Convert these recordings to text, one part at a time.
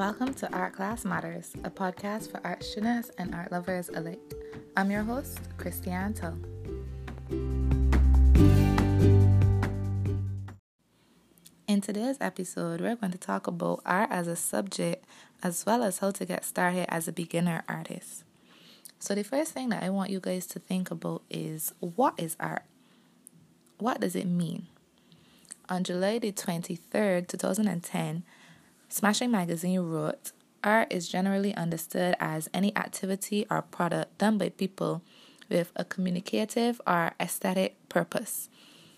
Welcome to Art Class Matters, a podcast for art students and art lovers alike. I'm your host, Christiane Tull. In today's episode, we're going to talk about art as a subject as well as how to get started as a beginner artist. So, the first thing that I want you guys to think about is what is art? What does it mean? On July the 23rd, 2010, Smashing Magazine wrote Art is generally understood as any activity or product done by people with a communicative or aesthetic purpose,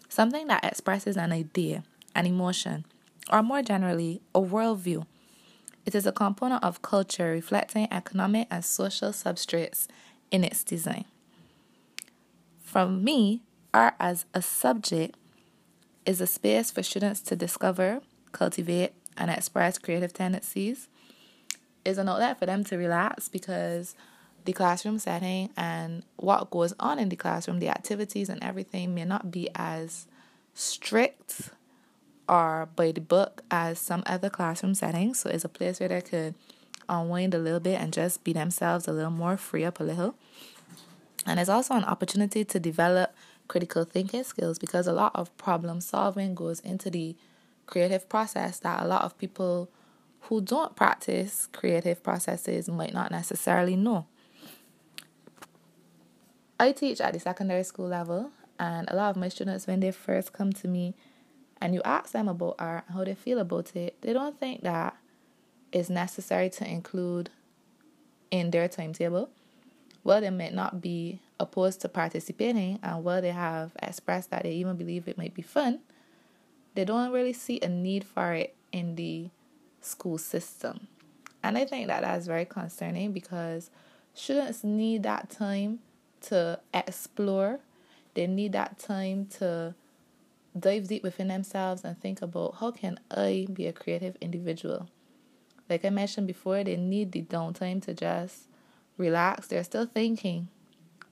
something that expresses an idea, an emotion, or more generally, a worldview. It is a component of culture reflecting economic and social substrates in its design. From me, art as a subject is a space for students to discover, cultivate, and express creative tendencies is an outlet for them to relax because the classroom setting and what goes on in the classroom, the activities and everything may not be as strict or by the book as some other classroom settings. So it's a place where they could unwind a little bit and just be themselves a little more, free up a little. And it's also an opportunity to develop critical thinking skills because a lot of problem solving goes into the creative process that a lot of people who don't practice creative processes might not necessarily know. I teach at the secondary school level, and a lot of my students, when they first come to me and you ask them about art, and how they feel about it, they don't think that it's necessary to include in their timetable. Well, they might not be opposed to participating, and while they have expressed that they even believe it might be fun, they don't really see a need for it in the school system. And I think that that's very concerning because students need that time to explore. They need that time to dive deep within themselves and think about how can I be a creative individual. Like I mentioned before, they need the downtime to just relax. They're still thinking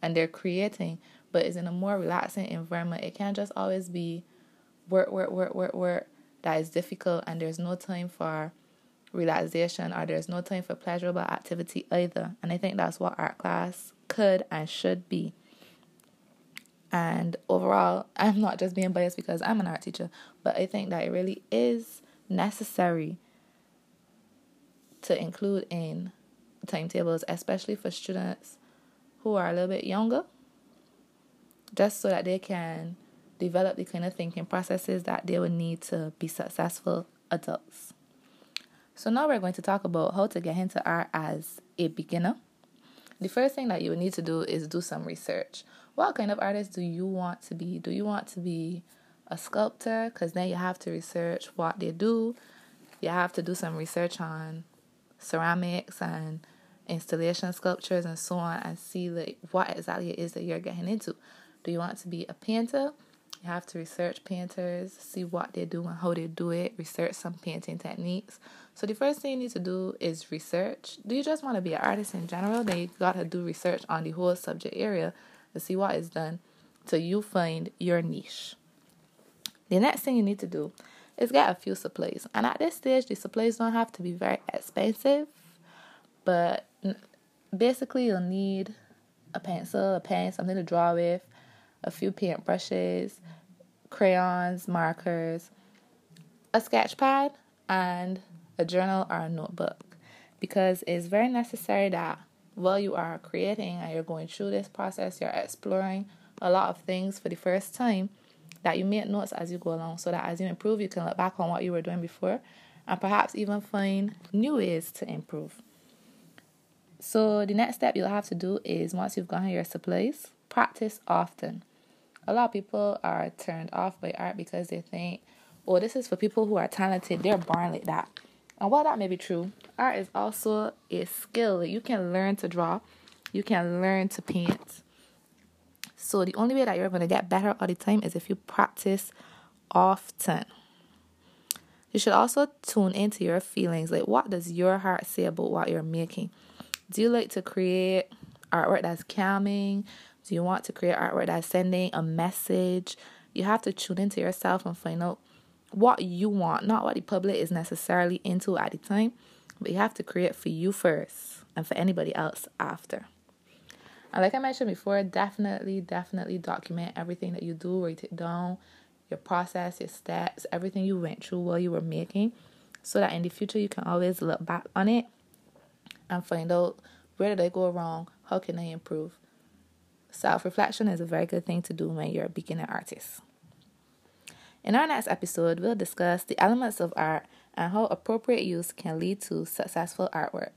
and they're creating, but it's in a more relaxing environment. It can't just always be work, work, work, work, work that is difficult and there's no time for relaxation or there's no time for pleasurable activity either. And I think that's what art class could and should be. And overall, I'm not just being biased because I'm an art teacher, but I think that it really is necessary to include in timetables, especially for students who are a little bit younger, just so that they can develop the kind of thinking processes that they would need to be successful adults. So now we're going to talk about how to get into art as a beginner. The first thing that you need to do is do some research. What kind of artist do you want to be? Do you want to be a sculptor? Because then you have to research what they do. You have to do some research on ceramics and installation sculptures and so on and see like what exactly it is that you're getting into. Do you want to be a painter? You have to research painters, see what they do and how they do it, research some painting techniques. So the first thing you need to do is research. Do you just want to be an artist in general? Then you gotta do research on the whole subject area to see what is done till you find your niche. The next thing you need to do is get a few supplies. And at this stage, the supplies don't have to be very expensive, but basically you'll need a pencil, a pen, something to draw with, a few paint brushes, crayons, markers, a sketch pad, and a journal or a notebook. Because it's very necessary that while you are creating and you're going through this process, you're exploring a lot of things for the first time, that you make notes as you go along so that as you improve, you can look back on what you were doing before and perhaps even find new ways to improve. So, the next step you'll have to do is once you've gotten your supplies, practice often a lot of people are turned off by art because they think, oh, this is for people who are talented. They're born like that. And while that may be true, art is also a skill. You can learn to draw, you can learn to paint. So the only way that you're going to get better all the time is if you practice often. You should also tune into your feelings. Like, what does your heart say about what you're making? Do you like to create artwork that's calming? Do you want to create artwork that's sending a message? You have to tune into yourself and find out what you want, not what the public is necessarily into at the time. but you have to create for you first and for anybody else after. And like I mentioned before, definitely, definitely document everything that you do, write it down, your process, your steps, everything you went through while you were making, so that in the future you can always look back on it and find out where did I go wrong, how can I improve. Self reflection is a very good thing to do when you're a beginner artist. In our next episode, we'll discuss the elements of art and how appropriate use can lead to successful artwork.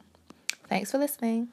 Thanks for listening.